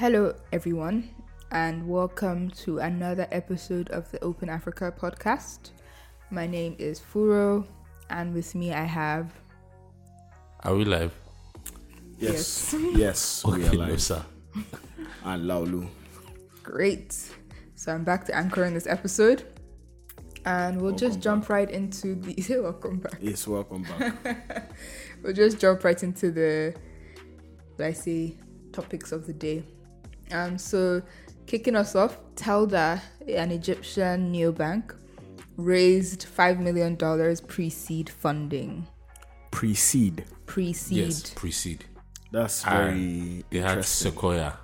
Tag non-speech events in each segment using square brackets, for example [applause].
Hello, everyone, and welcome to another episode of the Open Africa podcast. My name is Furo, and with me I have. Are we live? Yes. Yes, we are Okay, no, live. sir. [laughs] And Laolu. Great. So I'm back to anchoring this episode, and we'll just jump right into the. [laughs] Say welcome back. Yes, welcome back. [laughs] We'll just jump right into the, what I say, topics of the day. Um, so kicking us off, Telda, an Egyptian neobank, raised five million dollars pre-seed funding. Pre seed? Pre-seed. Yes, pre seed. That's very They had interesting. Sequoia,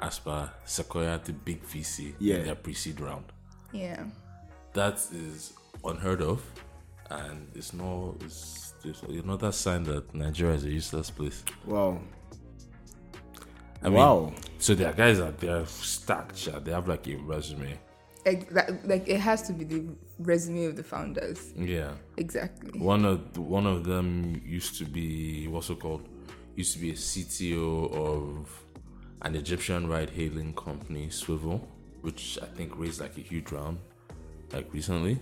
as per Sequoia, the big VC Yeah. in their pre-seed round. Yeah. That is unheard of, and it's no, it's, it's another sign that Nigeria is a useless place. Wow. I mean, wow. so their guys are they're stacked. sha. They have like a resume. Like, like it has to be the resume of the founders. Yeah. Exactly. One of one of them used to be what's it called? Used to be a CTO of an Egyptian ride-hailing company, Swvl, which I think raised like a huge round, like recently.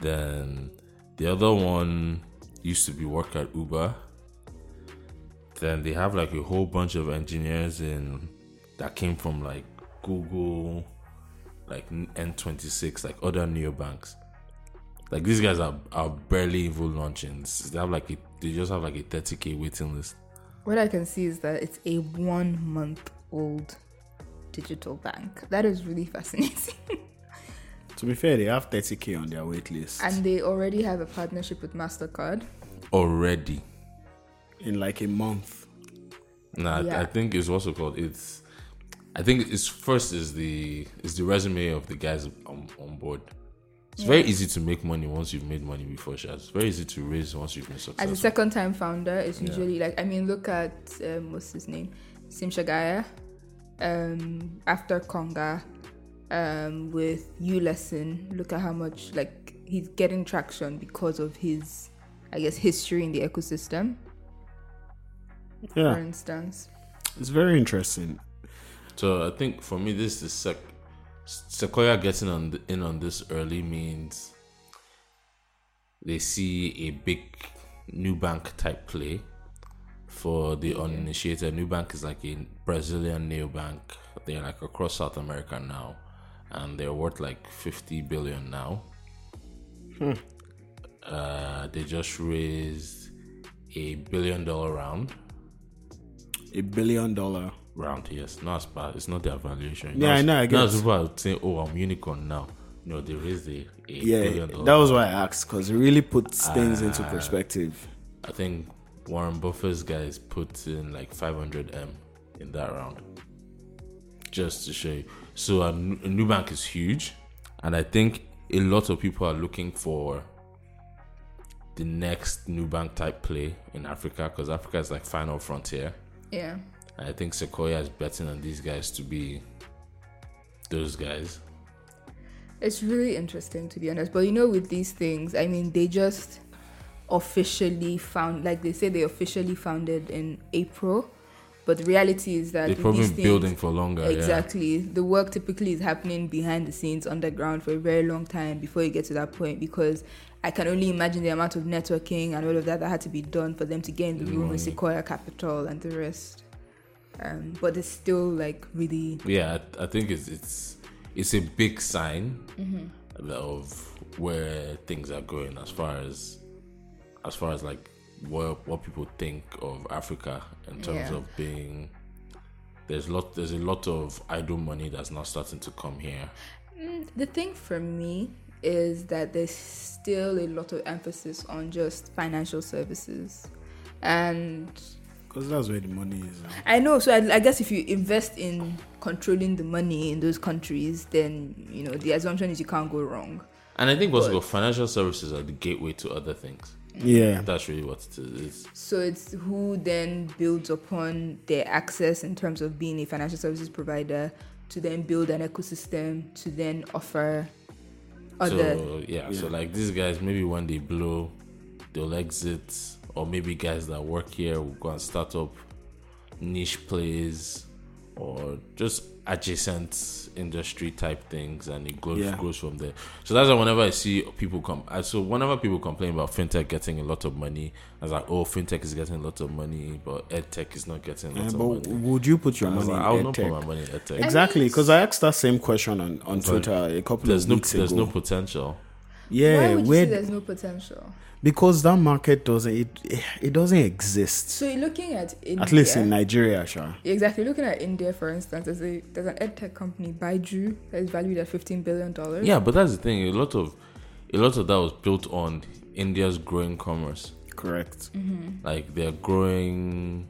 Then the other one used to be work at Uber. Then they have like a whole bunch of engineers in that came from like Google, like N26, like other neobanks. Like these guys are, are barely even launching. They have like a, they just have like a 30k waiting list. What I can see is that it's a one month old digital bank. That is really [laughs] fascinating. To be fair, they have 30k on their wait list. and they already have a partnership with MasterCard. Already. In like a month. Nah, I- Yeah. I think it's also called. It's I think it's first is the is the resume of the guys on, on board. It's very easy to make money once you've made money before, Shaz. It's very easy to raise once you've been successful. As a second time founder, it's Yeah. usually like, I mean, look at, um, what's his name? Sim Shagaya. Um, after Konga, um, with uLesson, look at how much, like, he's getting traction because of his, I guess, history in the ecosystem, for Yeah. instance. It's very interesting. So I think for me, this is sec- Sequoia getting on the, in on this early means they see a big Nubank type play. For the uninitiated, Nubank is like a Brazilian neobank. They're like across South America now, and they're worth like fifty billion now. Uh, they just raised a billion dollar round A billion dollar. round yes not as bad it's not their valuation Yeah, I know, I guess. people are saying oh i'm unicorn now no they raised a, a Yeah, billion dollar that was why I asked because it really puts things into Ah. perspective. i think warren buffett's guys put in like 500m in that round just to show you so a Nubank is huge and i think a lot of people are looking for the next Nubank type play in africa because africa is like final frontier Yeah. I think Sequoia is betting on these guys to be those guys. It's really interesting to be honest. But you know, with these things, I mean, they just officially found, like they say, they officially founded in April. But the reality is that They've probably these been things, building for longer. Yeah. exactly the work typically is happening behind the scenes underground for a very long time before you get to that point because I can only imagine the amount of networking and all of that that had to be done for them to get in the room with Sequoia Capital and the rest. Um, but it's still like really Yeah, I, I think it's it's it's a big sign Mm-hmm. of where things are going as far as as far as like what what people think of Africa in terms Yeah. of being there's lot there's a lot of idle money that's now starting to come here. Mm, the thing for me is that there's still a lot of emphasis on just financial services. And Because that's where the money is. now. I know, so I, I guess if you invest in controlling the money in those countries, then, you know, the assumption is you can't go wrong. And I think what's But- financial services are the gateway to other things. Yeah. That's really what it is. So it's who then builds upon their access in terms of being a financial services provider to then build an ecosystem to then offer other. So yeah, so like these guys, maybe when they blow, they'll exit, or maybe guys that work here will go and start up niche plays or just adjacent industry type things, and it grows Yeah. grows from there. So that's why whenever I see people come, I- uh, so whenever people complain about fintech getting a lot of money, I was like, oh, fintech is getting a lot of money, but edtech is not getting a Yeah, lot of but money. would you put your money like, I would in not put my money in edtech. Exactly, because I asked that same question on, on Twitter a couple There's of no weeks there's ago. no potential. Yeah, Why would you where say there's no potential? because that market doesn't it, it doesn't exist. So you're looking at India. At least in Nigeria, Sha. Exactly. Looking at India, for instance, there's a there's an edtech company, Byju, that is valued at fifteen billion dollars. Yeah, but that's the thing. A lot of a lot of that was built on India's growing commerce. Correct. Mm-hmm. Like they're growing.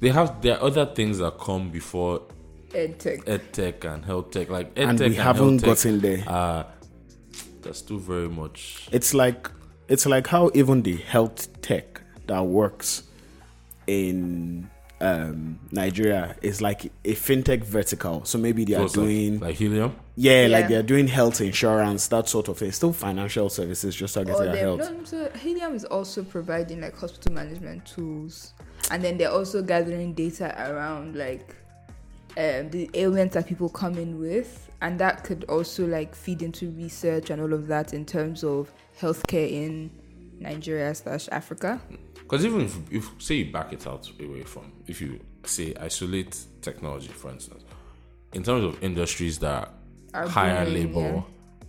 They have there are other things that come before edtech. edtech and health tech. Like edtech And we and haven't gotten there. are that's still very much. It's like it's like how even the health tech that works in um, Nigeria is like a fintech vertical. So maybe they are what's doing like helium. yeah, like they're doing health insurance, that sort of thing. Still financial services, just targeted Or at they're- health. no, so Helium is also providing like hospital management tools, and then they're also gathering data around like um, the ailments that people come in with, and that could also like feed into research and all of that in terms of healthcare in Nigeria slash Africa. Because even if, if say you back it out away from, if you say isolate technology, for instance, in terms of industries that Are hire booming, labor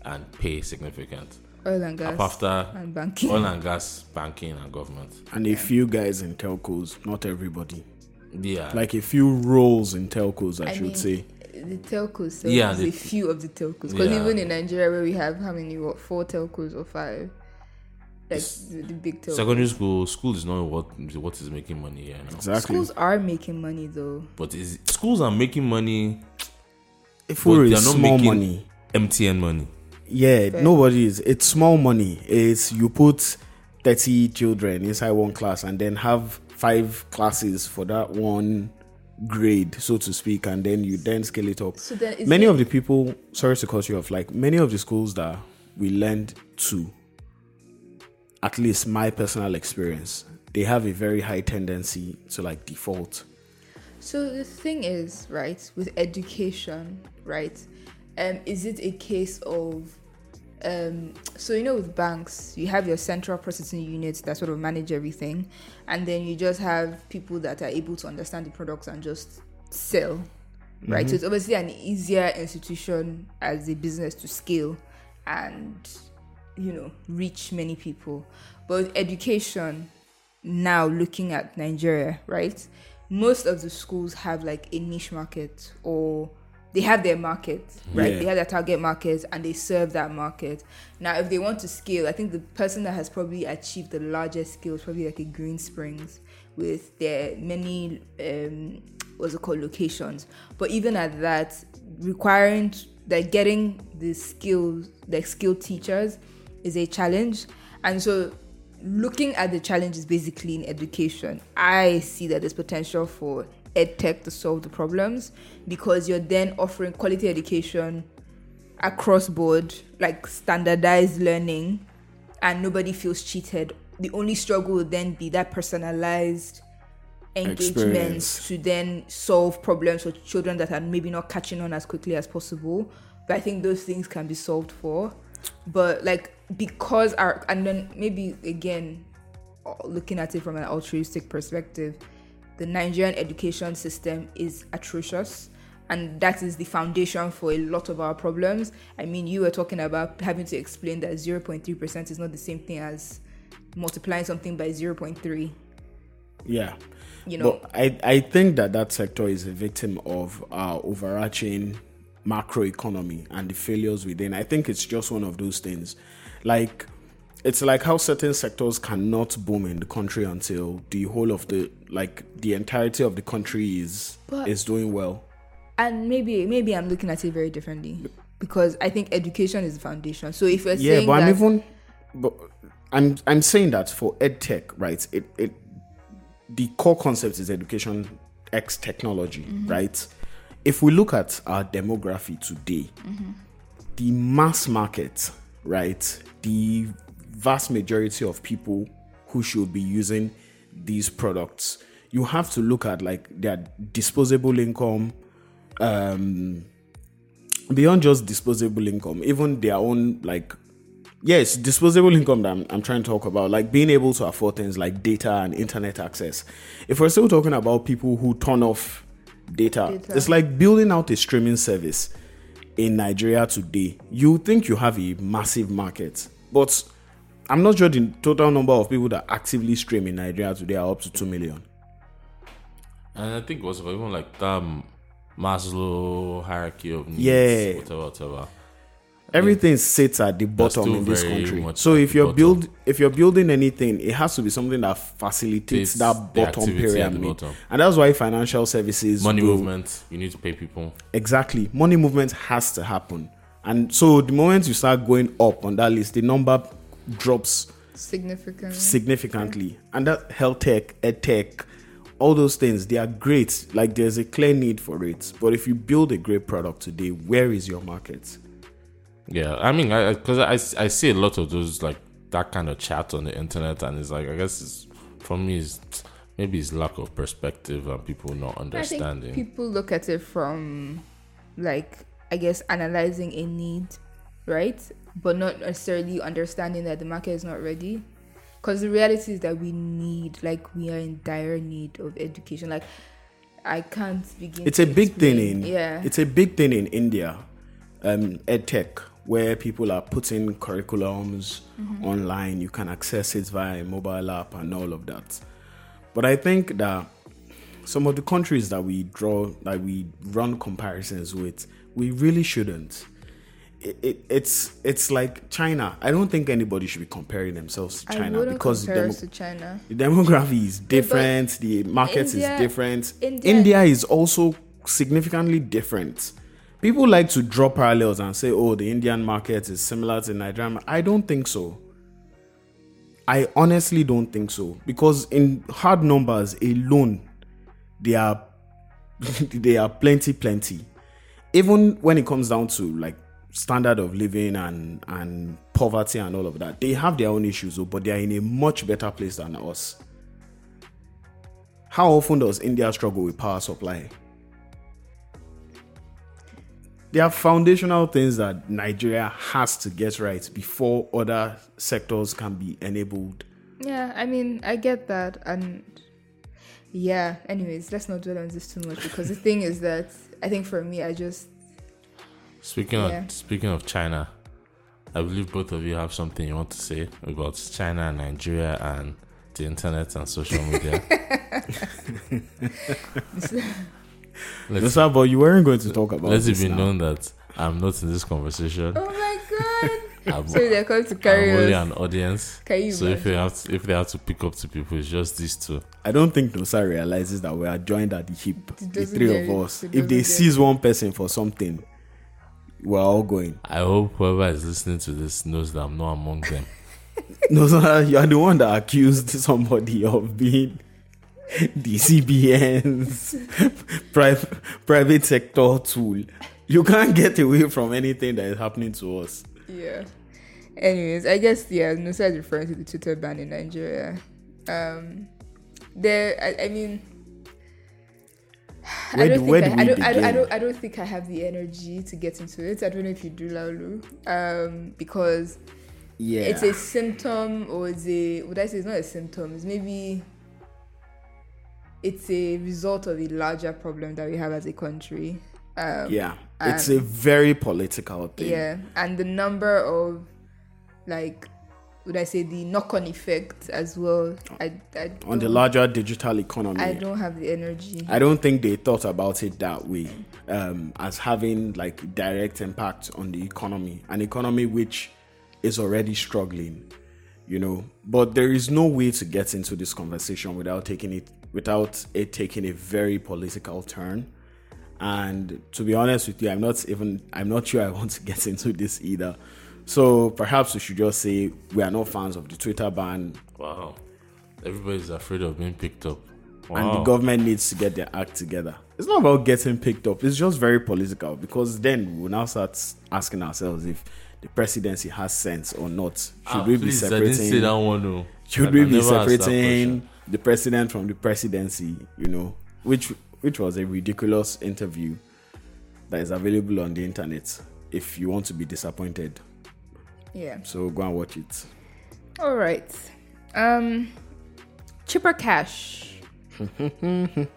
and pay significant, Oil and gas up after and banking. oil and gas, banking, and government. And a few guys in telcos, not everybody. Yeah, Like a few roles in telcos, I, I should mean, say. The telcos, so Yeah, yeah, the- a few of the telcos. Because Yeah. even in Nigeria, where we have how many, what, four telcos or five, like the, the big telcos. secondary school, school is not what what is making money here now. Exactly. Schools are making money though. But is schools are making money, if but we're they're not small making- money, MTN money. yeah, Fair. nobody is. It's small money. It's you put 30 children inside one class and then have five classes for that one grade, so to speak, and then you then scale it up. So then, many it- of the people sorry to cut you off like many of the schools that we lend to at least my personal experience they have a very high tendency to like default So the thing is, right, with education, right, um, is it a case of, um, so you know, with banks, you have your central processing units that sort of manage everything, and then you just have people that are able to understand the products and just sell, right? So it's obviously an easier institution as a business to scale and, you know, reach many people. But education, now looking at Nigeria, right? Most of the schools have like a niche market or they have their market, right? Yeah. They have their target market and they serve that market. Now, if they want to scale, I think the person that has probably achieved the largest scale is probably like a Green Springs with their many, um, what's it called, locations. But even at that, requiring like getting the skills, like skilled teachers, is a challenge. And so looking at the challenges basically in education, I see that there's potential for edtech to solve the problems because you're then offering quality education across board, like standardized learning, and nobody feels cheated. The only struggle would then be that personalized engagements to then solve problems for children that are maybe not catching on as quickly as possible. But I think those things can be solved for. But like because our and then maybe again uh, looking at it from an altruistic perspective, the Nigerian education system is atrocious. And that is the foundation for a lot of our problems. I mean, you were talking about having to explain that 0.3% is not the same thing as multiplying something by 0.3. yeah You know, but I, I think that that sector is a victim of our overarching macroeconomy and the failures within. I think it's just one of those things. Like, it's like how certain sectors cannot boom in the country until the whole of the like the entirety of the country is But- is doing well. and maybe maybe I'm looking at it very differently because I think education is the foundation. So if you're Yeah, saying but that, I'm even but I'm I'm saying that for edtech, right? It it the core concept is education x technology, mm-hmm. right? If we look at our demography today, mm-hmm. the mass market, right? The vast majority of people who should be using these products, you have to look at like their disposable income, um, beyond just disposable income, even their own like yes, disposable income that I'm, I'm, trying to talk about, like being able to afford things like data and internet access. If we're still talking about people who turn off data, data. it's like building out a streaming service in Nigeria today. You think you have a massive market, but I'm not sure the total number of people that actively stream in Nigeria today are up to 2 million. And I think it was even like that Maslow hierarchy of needs, yeah. whatever, whatever everything sits at the bottom in this country. So if you're build if you're building anything, it has to be something that facilitates it's that bottom pyramid. Bottom. And that's why financial services money go, movement, you need to pay people. Exactly. Money movement has to happen. And so the moment you start going up on that list, the number drops significantly. Significantly. And that health tech, ed tech, all those things, they are great. Like there's a clear need for it. But if you build a great product today, where is your market? Yeah, I mean, I because I, I, I, see a lot of those like that kind of chat on the internet, and it's like I guess it's for me is maybe it's lack of perspective and people not understanding. people look at it from like I guess analyzing a need, right? But not necessarily understanding that the market is not ready. Because the reality is that we need, like, we are in dire need of education. Like, I can't begin. It's a big explain. thing in yeah. It's a big thing in India, um, ed tech where people are putting curriculums mm-hmm. online. You can access it via a mobile app and all of that. But I think that some of the countries that we draw, that we run comparisons with, we really shouldn't. It, it, it's it's like China. I don't think anybody should be comparing themselves to China because the, demo- China. the demography is different, yeah, the market India, is different. India, India is also significantly different people like to draw parallels and say, oh, the Indian market is similar to Nigerian. I don't think so. I honestly don't think so because in hard numbers alone, they are [laughs] they are plenty, plenty. Even when it comes down to like standard of living and and poverty and all of that, they have their own issues, oh, but they are in a much better place than us. How often does India struggle with power supply? there are foundational things that Nigeria has to get right before other sectors can be enabled. Yeah, I mean, I get that. And yeah, anyways, let's not dwell on this too much because the thing is that I think for me, I just. Speaking yeah. of speaking of China, I believe both of you have something you want to say about China and Nigeria and the internet and social media. [laughs] Let's, but you weren't going to talk about. Let it be now. known that I'm not in this conversation. Oh my god! [laughs] I'm, so they're going to carry I'm only us. an audience. Can you so if they have to, if they have to pick up two people, it's just these two. I don't think Nosa realizes that we are joined at the hip, the three of us. If they seize one person for something, we're all going. I hope whoever is listening to this knows that I'm not among them. [laughs] no, you are the one that accused somebody of being the CBN's private private sector tool. You can't get away from anything that is happening to us. Yeah. Anyways, I guess yeah, Nosa is referring to the Twitter ban in Nigeria. Um, there, I, I mean, [laughs] I don't, think I, I, don't, I, don't, I, don't, I don't think I have the energy to get into it. I don't know if you do, Laolu, um, because yeah, it's a symptom or it's a. Would I say it's not a symptom? It's maybe it's a result of a larger problem that we have as a country. Um, yeah, it's a very political thing. Yeah, and the number of like would I say the knock-on effect as well. I, I on the larger digital economy. I don't have the energy. I don't think they thought about it that way, um, as having like direct impact on the economy, an economy which is already struggling, you know. But there is no way to get into this conversation without taking it without it taking a very political turn. And to be honest with you, I'm not even I'm not sure I want to get [laughs] into this either. So perhaps we should just say we are not fans of the Twitter ban. Wow. Everybody's afraid of being picked up. Wow. And the government needs to get their act together. It's not about getting picked up, it's just very political because then we'll now start asking ourselves if the presidency has sense or not. Should ah, we please, be separating? I didn't say that one, no. Should we be separating the president from the presidency, you know, which which was a ridiculous interview that is available on the internet if you want to be disappointed. Yeah. So go and watch it. All right. Um, Chipper Cash. [laughs] 100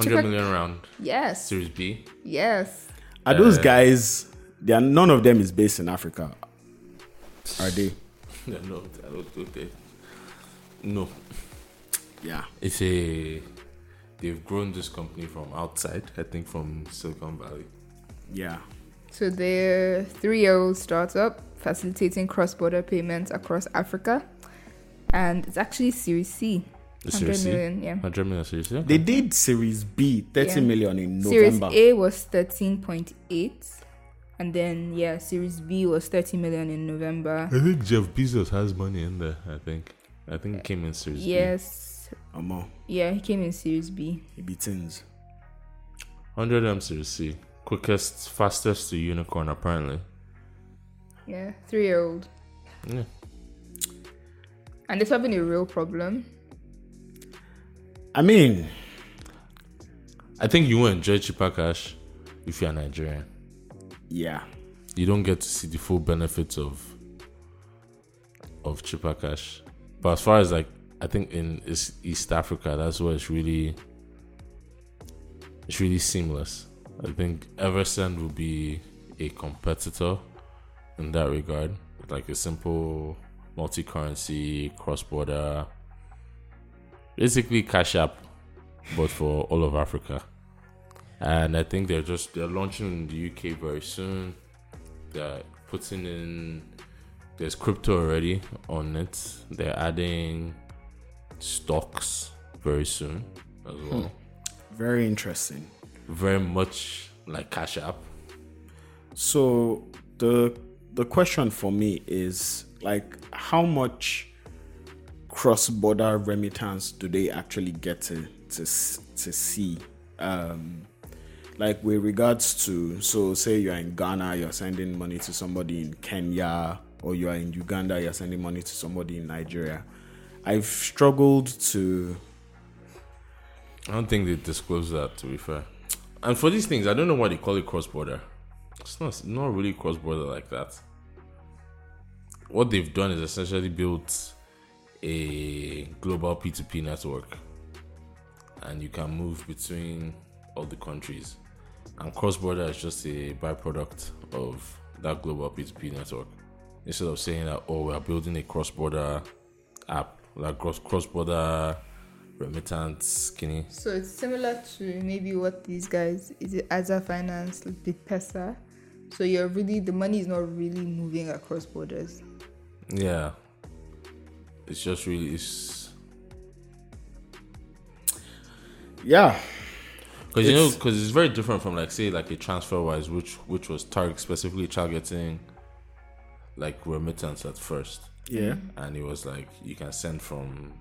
Chipper- round Yes. Series B. Yes. Are those Uh, guys? They are none of them is based in Africa. Are they? no, no, I don't think they. No, Yeah. it's a. They've grown this company from outside. I think from Silicon Valley. Yeah. So they're three-year-old startup facilitating cross-border payments across Africa, and it's actually Series C. The 100 Series C. million, yeah. 100 million Series C. They did Series B, thirty Yeah. million in November. Series A was 13.8, and then yeah, Series B was 30 million in November. I think Jeff Bezos has money in there. I think. I think it came in Series yes. B. Yes, Omo, yeah, he came in Series B. it be things. 100 M Series C. Quickest, fastest to unicorn, apparently. Yeah, three-year-old, Yeah. and it's having a real problem. I mean, I think you will enjoy Chipper Cash if you're Nigerian. yeah. You don't get to see the full benefits of of Chipper Cash. But as far as like I think in East East Africa, that's where it's really it's really seamless. I think Eversend will be a competitor in that regard. Like a simple multi-currency cross-border basically cash app but for all of Africa. And I think they're just they're launching in the UK very soon. They're putting in there's crypto already on it. They're adding stocks very soon as well. Hmm. Very interesting. Very much like Cash App. So the the question for me is like how much cross-border remittance do they actually get to to to see um like with regards to so say you're in Ghana you're sending money to somebody in Kenya or you are in Uganda you're sending money to somebody in Nigeria I've struggled to I don't think they disclose that to be fair. And for these things, I don't know why they call it cross border. It's not not really cross border like that. What they've done is essentially built a global P2P network. And you can move between all the countries. And cross border is just a byproduct of that global P2P network. Instead of saying that, oh, we are building a cross border app, like cross border remittance skinny. So it's similar to maybe what these guys is it AZA Finance, BitPesa. So you're really the money is not really moving across borders. Yeah. It's just really it's yeah because you know because it's very different from like say like a TransferWise which which was target specifically targeting like remittance at first yeah and it was like you can send from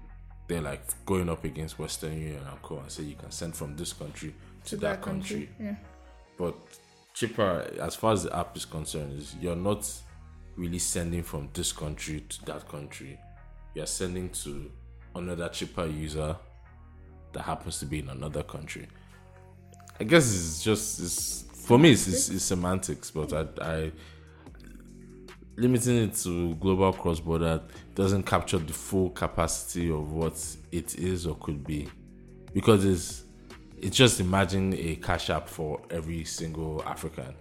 they're like going up against Western Union and co and say you can send from this country to, that, country. Yeah. But Chipper as far as the app is concerned is you're not really sending from this country to that country. You're sending to another Chipper user that happens to be in another country. I guess it's just it's for me it's, it's, it's semantics, but I, I limiting it to global cross border doesn't capture the full capacity of what it is or could be because it's it's just imagine a cash app for every single African.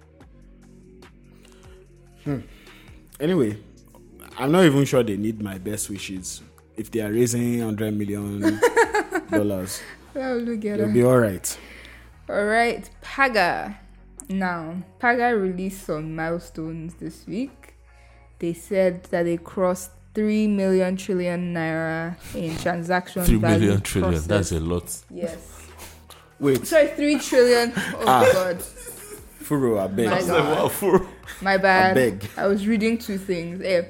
Hmm. Anyway, I'm not even sure they need my best wishes. If they are raising hundred million [laughs] dollars, look at they'll be all right. All right, Paga. Now, Paga released some milestones this week. They said that they crossed three million trillion naira in transaction Three value million trillion. processed. That's a lot. yes. Wait, Sorry, three trillion. Oh Ah. God, Furo, I beg. My God. my bad. beg. I was reading two things. Eh,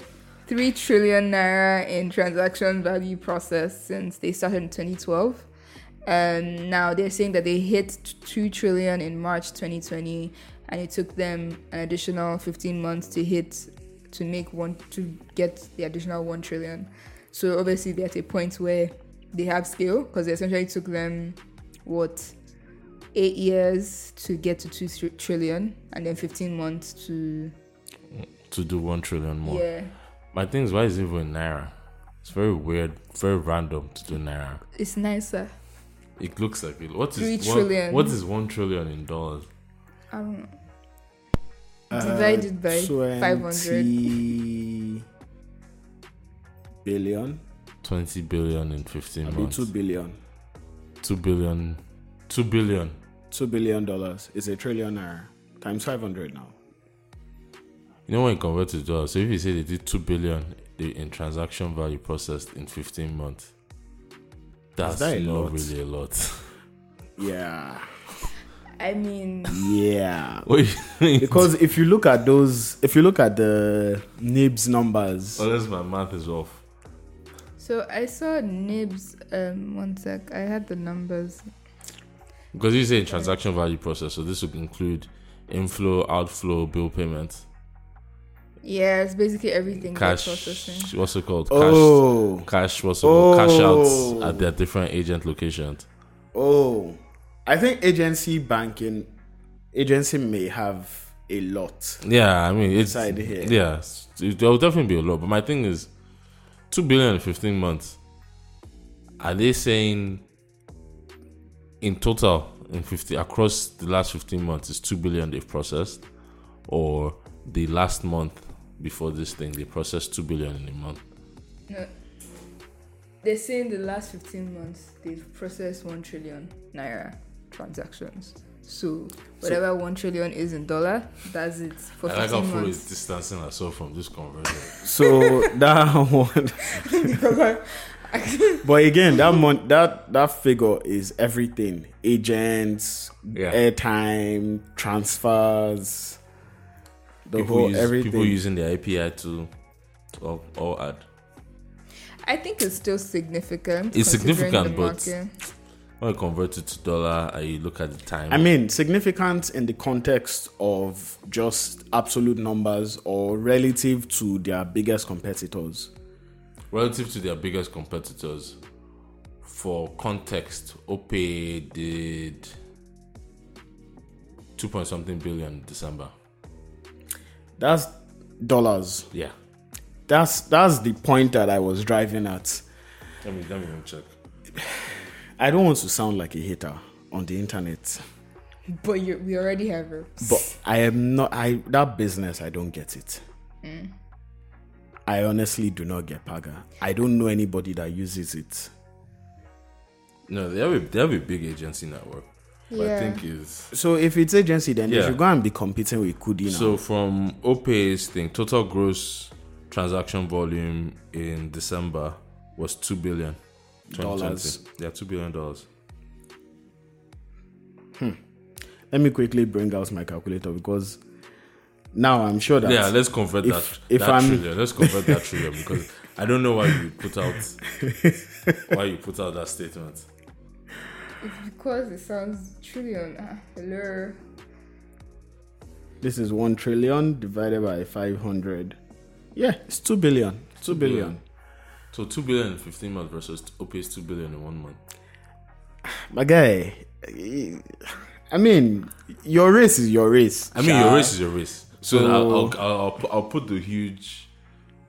three trillion naira in transaction value processed since they started in 2012. And now they're saying that they hit 2 trillion in March 2020 and it took them an additional 15 months to hit to make one to get the additional 1 trillion. So obviously they're at a point where they have scale because it essentially took them what eight years to get to two trillion and then 15 months to to do one trillion more. yeah My thing is, why is it even naira? It's very weird, very random to do naira. it's nicer It looks like it. What is Three one, trillion. What is one trillion in dollars? i don't know Divided uh, by 500. 20 billion. Twenty billion in fifteen I mean, months. two billion. Two billion. Two billion. Two billion dollars is a trillion naira times 500 now. You know when you convert to dollars. So if you say they did two billion in transaction value processed in fifteen months, that's that not lot? really a lot. [laughs] Yeah. I mean Yeah. [laughs] Because if you look at those, if you look at the NIBSS numbers, unless my math is off. so i saw NIBSS um one sec i had the numbers Because you say transaction value process, so this would include inflow, outflow, bill payments, yeah it's basically everything cash. processing What's it called? oh, Cash. Cash. What's it called? Cash outs Oh. at their different agent locations. oh, I think agency banking, agency may have a lot. Yeah, I mean it's Inside here. Yeah, it- there will definitely be a lot. But my thing is, two billion in fifteen months. Are they saying in total in fifty across the last fifteen months is two billion they've processed, or the last month before this thing they processed two billion in a month? no they're saying the last 15 months they've processed 1 trillion naira transactions so whatever 1 trillion is in dollar that's it for I like how 15 Flo is months distancing herself from this conversion. So [laughs] that one, [laughs] but again, that mon- that that figure is everything: agents, Yeah. airtime, transfers, the people, whole use, everything. people using the API to, to all, all add. I think it's still significant. It's significant, but- market. When you convert it to dollar and you look at the time, I mean, significant in the context of just absolute numbers or relative to their biggest competitors. relative to their biggest competitors, for context, Opay did two point something billion in December. That's dollars. Yeah. That's that's the point that I was driving at. Let me let me check. I don't want to sound like a hater on the internet, But you, we already have her. but I am not. I that business. I don't get it. I honestly do not get Paga. I don't know anybody that uses it. No, they have a they have a big agency network. But I think is So if it's agency, then they Yeah. should go and be competing with Kudi now. so from Opay's thing, total gross transaction volume in December was two billion. 2020. Dollars. Yeah, two billion dollars. Let me quickly bring out my calculator because now I'm sure that Yeah, let's convert if- that, if that I'm- trillion. Let's convert that [laughs] trillion because I don't know why you put out [laughs] why you put out that statement. It's because it sounds trillion. Ah, hello. this is one trillion divided by five hundred. Yeah, it's two billion. Two billion. So two billion in fifteen months versus Opay's two billion in one month. My guy, I mean, your race is your race. I mean, Sha. your race is your race. So, So- I'll, I'll, I'll, I'll, put, the huge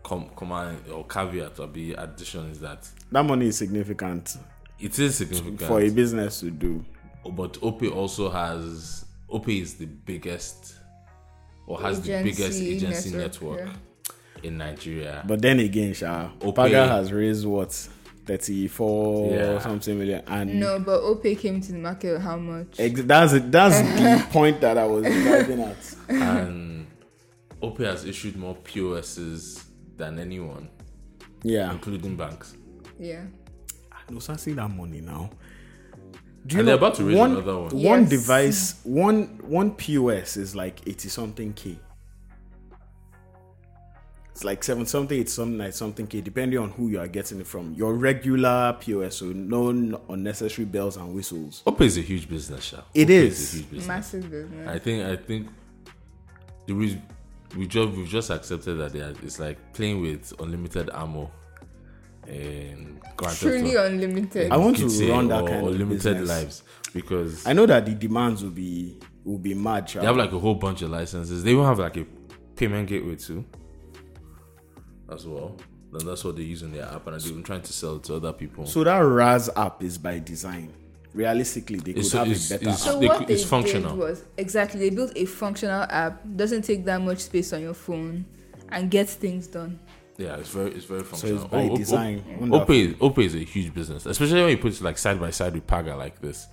com- command or caveat or the addition is that that money is significant it is significant for a business to do. but Opay also has Opay is the biggest or has the biggest Agency agency network, network, in Nigeria. But then again, Sha, Opay- Paga has raised what? 34 Yeah. something million. And No, but Opay came to the market how much? ex- that's it. That's the [laughs] point that I was driving at. and Opay has issued more POSs than anyone, Yeah. including banks. Yeah. No, so I see that money now. Do And they're about to raise one, another one. One Yes. device, one one POS is like eighty something k. It's like seven something, it's something like something k, depending on who you are getting it from. Your regular POS, so no unnecessary bells and whistles. Opay is a huge business, Sha. It Opay is. a huge business. Massive business. I think I think the reason we just we've just accepted that they are, it's like playing with unlimited ammo. in Grand Theft Truly Auto. unlimited. I want to run that or kind of limited business. lives because I know that the demands will be will be mad. they have like a whole bunch of licenses. They even have like a payment gateway too, as well. And that's what they use in their app, and they're even trying to sell it to other people. so that Raz app is by design. Realistically, they could It's- have it's- a better it's- app. So They what they it's functional. did was exactly they built a functional app. Doesn't take that much space on your phone, and gets things done. yeah, it's very it's very So functional. it's by O- O- design. O- Wonderful. Opay, Opay is a huge business, especially when you put it like side by side with Paga like this.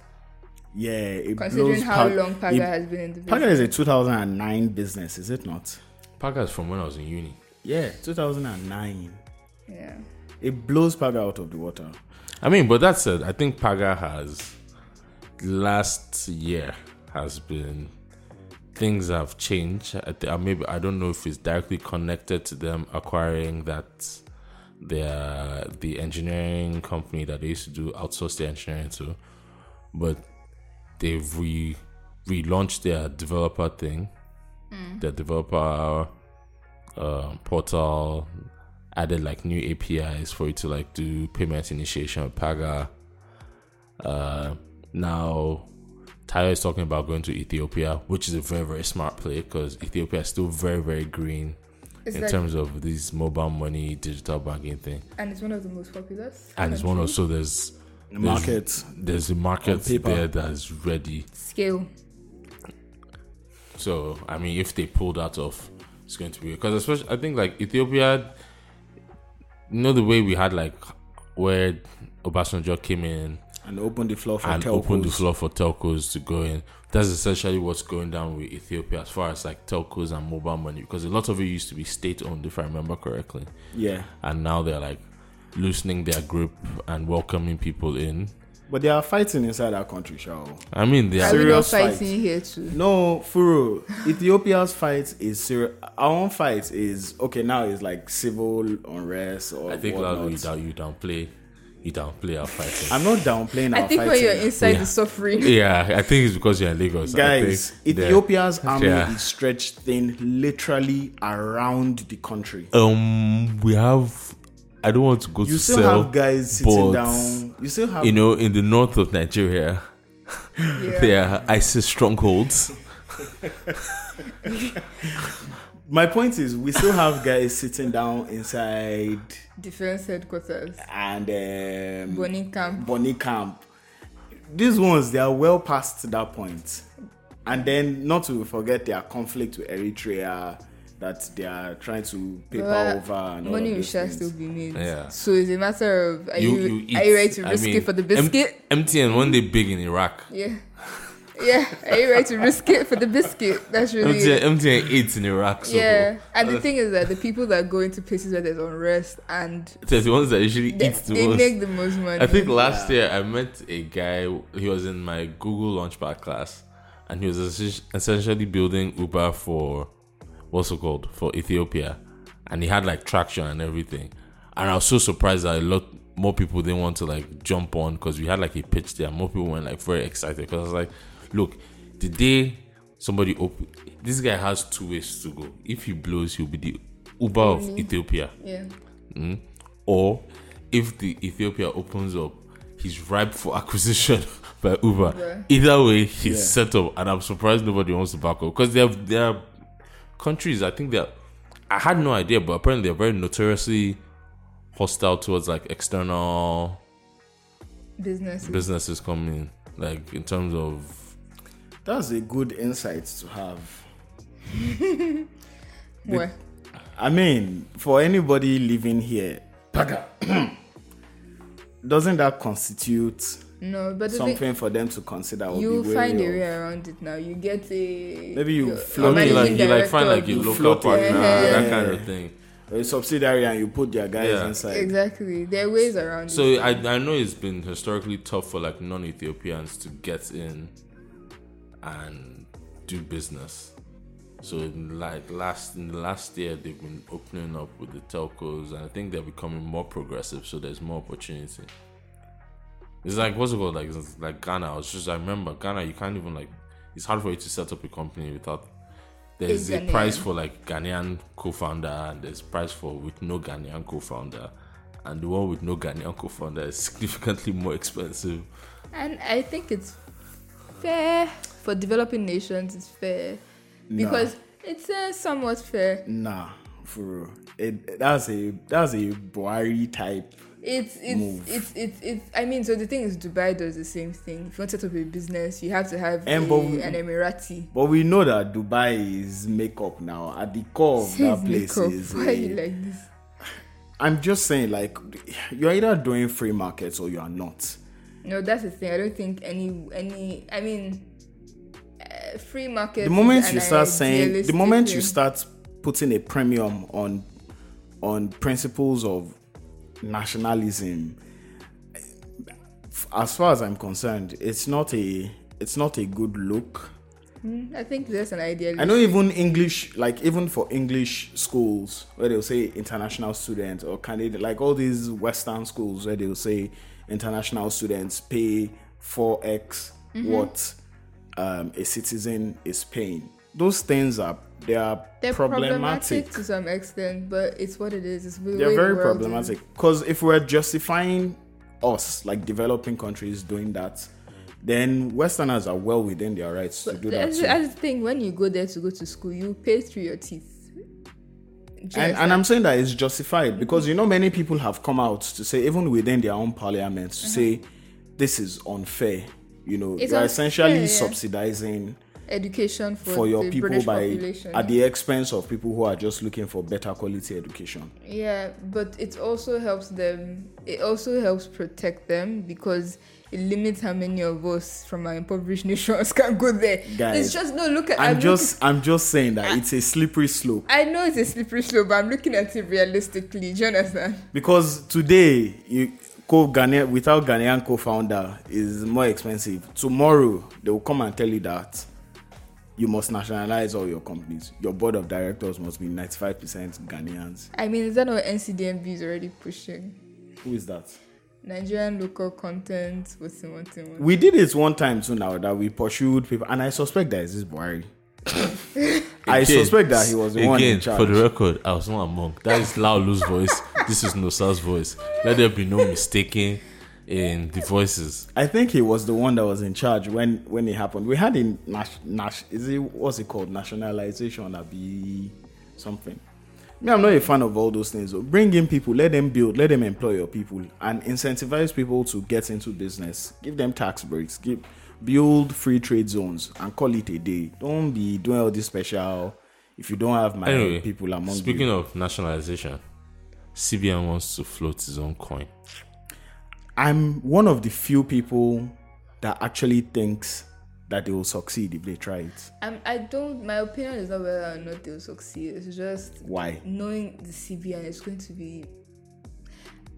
Yeah, it Considering how Pag- long Paga it- has been in the business. Paga is a 2009 business, is it not? Paga is from when I was in uni. Yeah, 2009. Yeah. It blows Paga out of the water. I mean, but that said, I think Paga has last year has been things have changed. I th- maybe I don't know if it's directly connected to them acquiring that their the engineering company that they used to do outsource their engineering to, but they've re relaunched their developer thing, mm. their developer uh, portal added like new APIs for you to like do payment initiation with Paga. Uh, now, Tayo is talking about going to Ethiopia, which is a very very smart play because Ethiopia is still very very green It's in like, terms of this mobile money, digital banking thing, and it's one of the most popular. and it's one of so there's The market. there's a market there that's ready. scale. So I mean, if they pull that off, it's going to be because especially I think like Ethiopia. You know the way we had like where Obasanjo came in and open the floor for and telcos. open the floor for telcos to go in. That's essentially what's going down with Ethiopia as far as like telcos and mobile money because a lot of it used to be state owned if I remember correctly, Yeah, and now they're like loosening their grip and welcoming people in. But they are fighting inside our country, Shao. I mean, they Are are, we not Serious fight. fighting here too? No, Furo. Ethiopia's fight is serious. Our own fight is okay. Now it's like civil unrest or I think whatnot. loudly you, down, you downplay, you downplay our fighting. I'm not downplaying I our think fighting. when you're inside Yeah. the suffering, [laughs] yeah, I think it's because you're in Lagos. I Guys, think they're- Ethiopia's army yeah. is stretched thin literally around the country. Um, we have. I don't want to go You to still sell, have guys sitting but, down. You still have You know, in the north of Nigeria, yeah. there are ISIS strongholds. [laughs] My point is, we still have guys sitting down inside defense headquarters, and um, Bonny Camp. Bonny Camp. These ones, they are well past that point. And then, not to forget their conflict with Eritrea that they are trying to paper But over and all money of will those still be made. Yeah. So it's a matter of are you, You, you are you ready to I risk mean, it for the M- biscuit? MTN one day big in Iraq. yeah. Yeah. Are you ready to risk it for the biscuit? That's really MTN. MTN eats in Iraq. So Yeah. And the thing is that the people that go into places where there's unrest and They're the ones that usually they, eat the they most. make the most money. I think last year I met a guy. He was in my Google Launchpad class, and he was essentially building Uber for what's it called for Ethiopia, and he had like traction and everything. And I was so surprised that a lot more people didn't want to like jump on because we had like a pitch there. More people were like very excited because I was like, look, the day somebody open, this guy has two ways to go. If he blows, he'll be the Uber of Ethiopia yeah. Mm. Or if the Ethiopia opens up, he's ripe for [laughs] acquisition by Uber. Uber. Either way, he's Yeah. set up, and I'm surprised nobody wants to back up because they have there are countries. I think they're. I had no idea, but apparently they're very notoriously hostile towards like external Business. businesses coming, like in terms of That's a good insight to have. [laughs] Where? I mean, for anybody living here, [clears throat] doesn't that constitute No, but the thing, something for them to consider? you be find a way around it now. You get a Maybe you your- float a it, you like you like find like a of you local float it. partner, Yeah. that kind of thing. a subsidiary and you put their guys Yeah. inside. Exactly. There are ways around So it. I I know it's been historically tough for like non-Ethiopians to get in and do business. So in like last in the last year they've been opening up with the telcos and I think they're becoming more progressive so there's more opportunity. It's like what's it called like it's like Ghana. I was just I remember Ghana you can't even like it's hard for you to set up a company without there's A a price for like Ghanaian co-founder and there's price for with no Ghanaian co-founder and the one with no Ghanaian co-founder is [laughs] significantly more expensive. And I think it's fair for developing nations. It's fair because it's uh, somewhat fair. Nah, for real. It, that's a that's a Buhari type. It's it's, Move. it's it's it's I mean, so the thing is, Dubai does the same thing. If you want to set up a business, you have to have And a, but we- an Emirati. But we know that Dubai is makeup now. At the core of [laughs] that place makeup. is. Why a- you like this? I'm just saying, like, you're either doing free markets or you are not. No, that's the thing. I don't think any any. I mean, uh, free market. the moment you start saying the moment you start putting a premium on on principles of nationalism as far as i'm concerned it's not a it's not a good look Mm, I think there's an idea. i know even english like even for english schools where they'll say international students or candidate like all these western schools where they'll say international students pay 4x Mm-hmm. what um, a citizen is paying those things are they are They're problematic, problematic to some extent, but it's what it is. It's the they're way the very problematic because if we're justifying us like developing countries doing that then westerners are well within their rights to But do that too. that's the thing. When you go there to go to school, you pay through your teeth. And, and I'm saying that it's justified because you know many people have come out to say even within their own parliaments to uh-huh. say this is unfair. You know. It's you're unfair, essentially yeah. subsidizing education for, for your the people British by population. at the expense of people who are just looking for better quality education. Yeah, but it also helps them. It also helps protect them because it limits how many of us from our impoverished [laughs] nations can go there. Guys, it's just no look at. I'm I'm just I'm just saying that it's a slippery slope I know it's a slippery slope, but I'm looking at it realistically. Do you understand? because today you co Ghanaian without Ghanaian co-founder is more expensive. Tomorrow they will come and tell you that you must nationalize all your companies. Your board of directors must be 95% Ghanaians. I mean, is that what NCDMB is already pushing? Who is that? Nigerian local content with one. We did it one time too now that we pursued people, and I suspect that is this Buhari. [laughs] I Again, suspect that he was the one in Again, charge. for the record, I was not a monk. That is Laolu's voice. This is Nosa's voice. Let there be no mistaking in the voices. I think he was the one that was in charge when when it happened. We had in Nash, Nash is it what's it called nationalization or be something. Me, I'm not a fan of all those things. though. Bring in people, let them build, let them employ your people, and incentivize people to get into business. Give them tax breaks. Give build free trade zones and call it a day. Don't be doing all this special if you don't have my Anyway, people among Speaking you. of nationalization, CBN wants to float his own coin. I'm one of the few people that actually thinks that they will succeed if they try it. I'm, I don't. My opinion is not whether or not they'll succeed. It's just Why? knowing the CBN is going to be.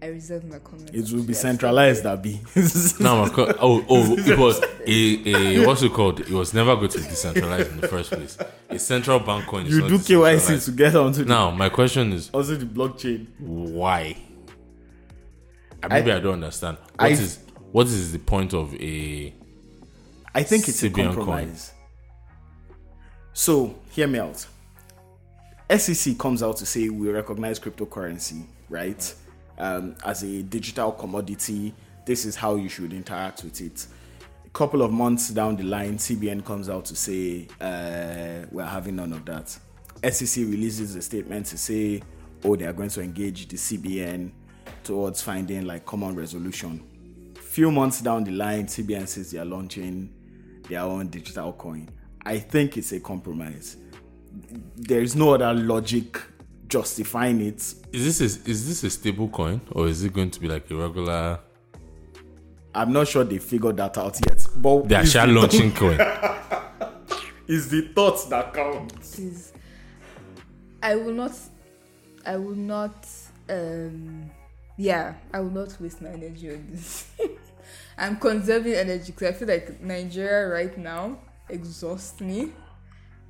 I reserve my comments. It will be centralized, that be. Now, my co- oh, oh, it was a, a what's it called? It was never going to be decentralized in the first place. A central bank coin. you not do KYC to get onto Now, my question is also the blockchain. why? Maybe I, don't understand. What I- is what is the point of a I think it's a compromise. So, hear me out. SEC comes out to say we recognize cryptocurrency, right? Um, as a digital commodity. This is how you should interact with it. A couple of months down the line, CBN comes out to say uh, we're having none of that. SEC releases a statement to say, oh, they are going to engage the CBN towards finding like common resolution. Few months down the line, CBN says they are launching their own digital coin. I think it's a compromise. There is no other logic justifying it. is this a, is this a stable coin or is it going to be like a regular I'm not sure they figured that out yet. But they are actual the- launching coin? [laughs] It's the thoughts that count. Please. I will not. I will not. Um. Yeah, I will not waste my energy on this. [laughs] I'm conserving energy because I feel like Nigeria right now exhausts me,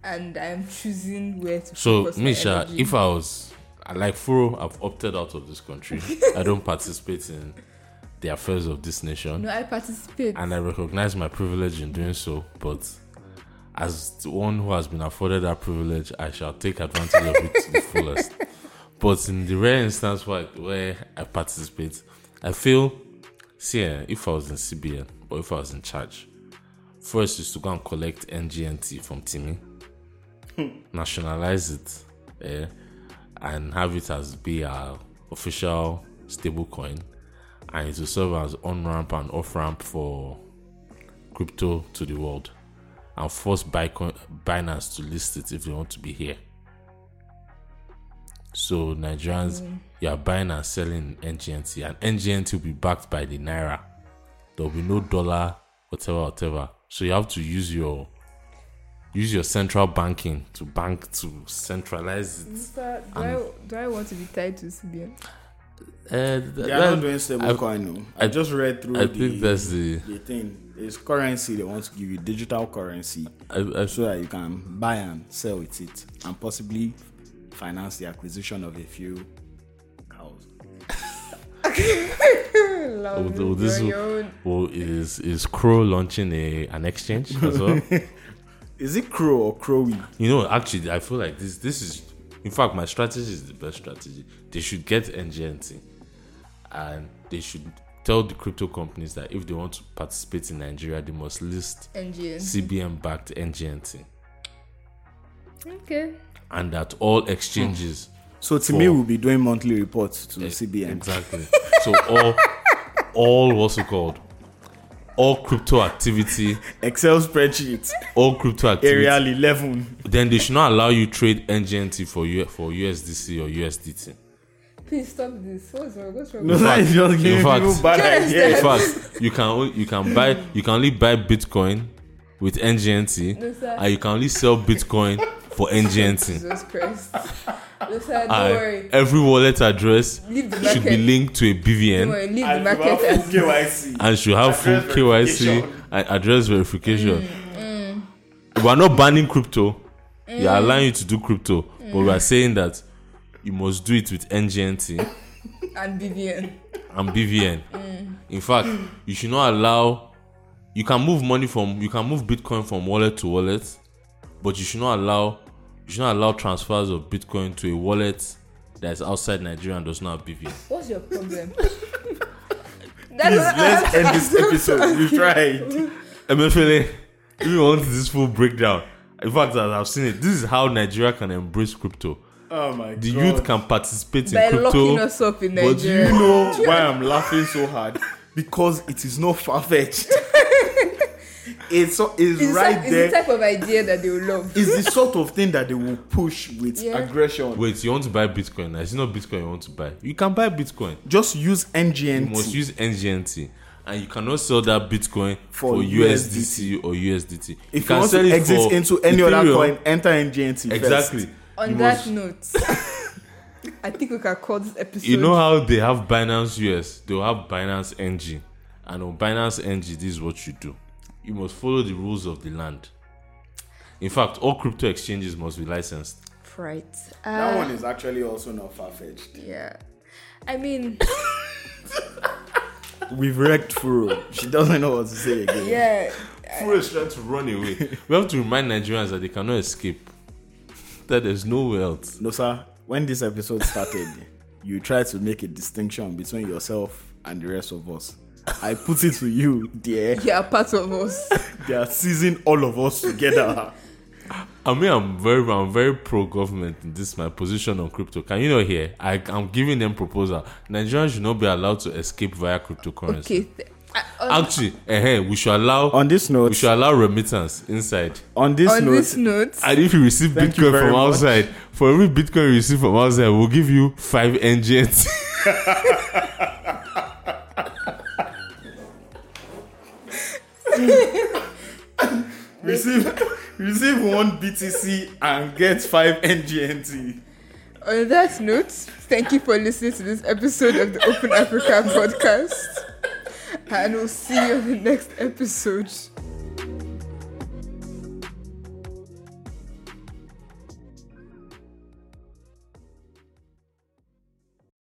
and I'm choosing where to So, focus my Misha, if I was like Furo, I've opted out of this country. [laughs] I don't participate in the affairs of this nation. no, I participate. and I recognize my privilege in doing so. But as the one who has been afforded that privilege, I shall take advantage of it to the fullest. [laughs] But in the rare instance where, where I participate, I feel, see, eh, if I was in CBN or if I was in charge, first is to go and collect NGNT from Timmy, nationalize it, eh, and have it as be our official stable coin, and it will serve as on ramp and off ramp for crypto to the world, and force Binance to list it if they want to be here. So Nigerians, you are buying and selling NGNT, and NGNT will be backed by the naira. There will be no dollar, whatever, whatever. So you have to use your use your central banking to bank to centralize it. Mister, do, I, do I want to be tied to CBN? Uh, th- They are that- not doing stable I've- No. I, just read through. I the, think that's the the thing. It's currency. They want to give you digital currency I, I, so that you can buy and sell with it, and possibly finance the acquisition of a few cows. Love oh, it, this you're is- your well, is is Crow launching a an exchange as well? [laughs] Is it crow or crowy? You know, actually, I feel like this. This is, in fact, my strategy is the best strategy. They should get NGNT, and they should tell the crypto companies that if they want to participate in Nigeria, they must list NGN. CBN-backed NGNT, Okay. And that all exchanges. So to me, we'll be doing monthly reports to Eh, CBN. Exactly. so all, all what's it called? All crypto activity, Excel spreadsheet, all crypto activity. Arial 11. Then they should not allow you trade NGNT for U- for USDC or USDT. Please stop this. What's wrong? What's wrong? No, that is just giving in fact- people bad ideas. In fact, you can only, you can buy you can only buy Bitcoin with NGNT, No, sir. and you can only sell Bitcoin for NGNT. [laughs] Jesus Christ. Listen, don't And worry. every wallet address should be linked to a BVN worry. Leave the And market. you have full KYC. and should have full Address KYC verification. and address verification. Mm, We are not banning crypto. We are allowing you to do crypto, but we are saying that you must do it with NGNT and BVN. and BVN. Mm. In fact, you should not allow. You can move money from. You can move Bitcoin from wallet to wallet, but you should not allow. You should not allow transfers of Bitcoin to a wallet that is outside Nigeria and does not have BVN. What's your problem? [laughs] Please, let's end this [laughs] episode. You tried. Emefiele, if you want this full breakdown, in fact, as I've seen it, this is how Nigeria can embrace crypto. Oh my god. The god. youth can participate in By locking crypto. us up in Nigeria. But do you know why I'm laughing so hard? Because it is not far fetched. It's so, it's, It's, right right there. it's the type of idea that they will love. it's the [laughs] sort of thing that they will push with Yeah. aggression. Wait, you want to buy Bitcoin? It's not Bitcoin you want to buy. You can buy Bitcoin. Just use NGNT. You must use NGNT. And you cannot sell that Bitcoin for, For USDC or USDT. if you, can want sell to it exit into any other coin, enter NGNT. Exactly. First. On You that must- note, [laughs] I think we can call this episode. You know how they have Binance US? They'll have Binance NG. And on Binance NG, this is what you do. You must follow the rules of the land. In fact, all crypto exchanges must be licensed. right. That Uh, one is actually also not far fetched. Yeah. I mean, [laughs] We've wrecked Furo. She doesn't know what to say again. yeah. Furo is trying to run away. we have to remind Nigerians that they cannot escape. That there's nowhere else. No, sir. When this episode started, you tried to make a distinction between yourself and the rest of us. I put it to you, dear. You are part of us. [laughs] They are seizing all of us together. I mean, I'm very, I'm very pro government in this my position on crypto. Can you not hear? I, I'm giving them proposal. Nigerians should not be allowed to escape via cryptocurrency. Okay. uh, on, Actually, eh, we should allow on this note. we should allow remittance inside. on this on note, this note, And if you receive Thank you Bitcoin from much. outside, for every Bitcoin you receive from outside, we'll give you five NGNT. [laughs] [laughs] receive receive one BTC and get five NGNT. on that note, thank you for listening to this episode of the Open Africa [laughs] podcast. And we'll see you on the next episode.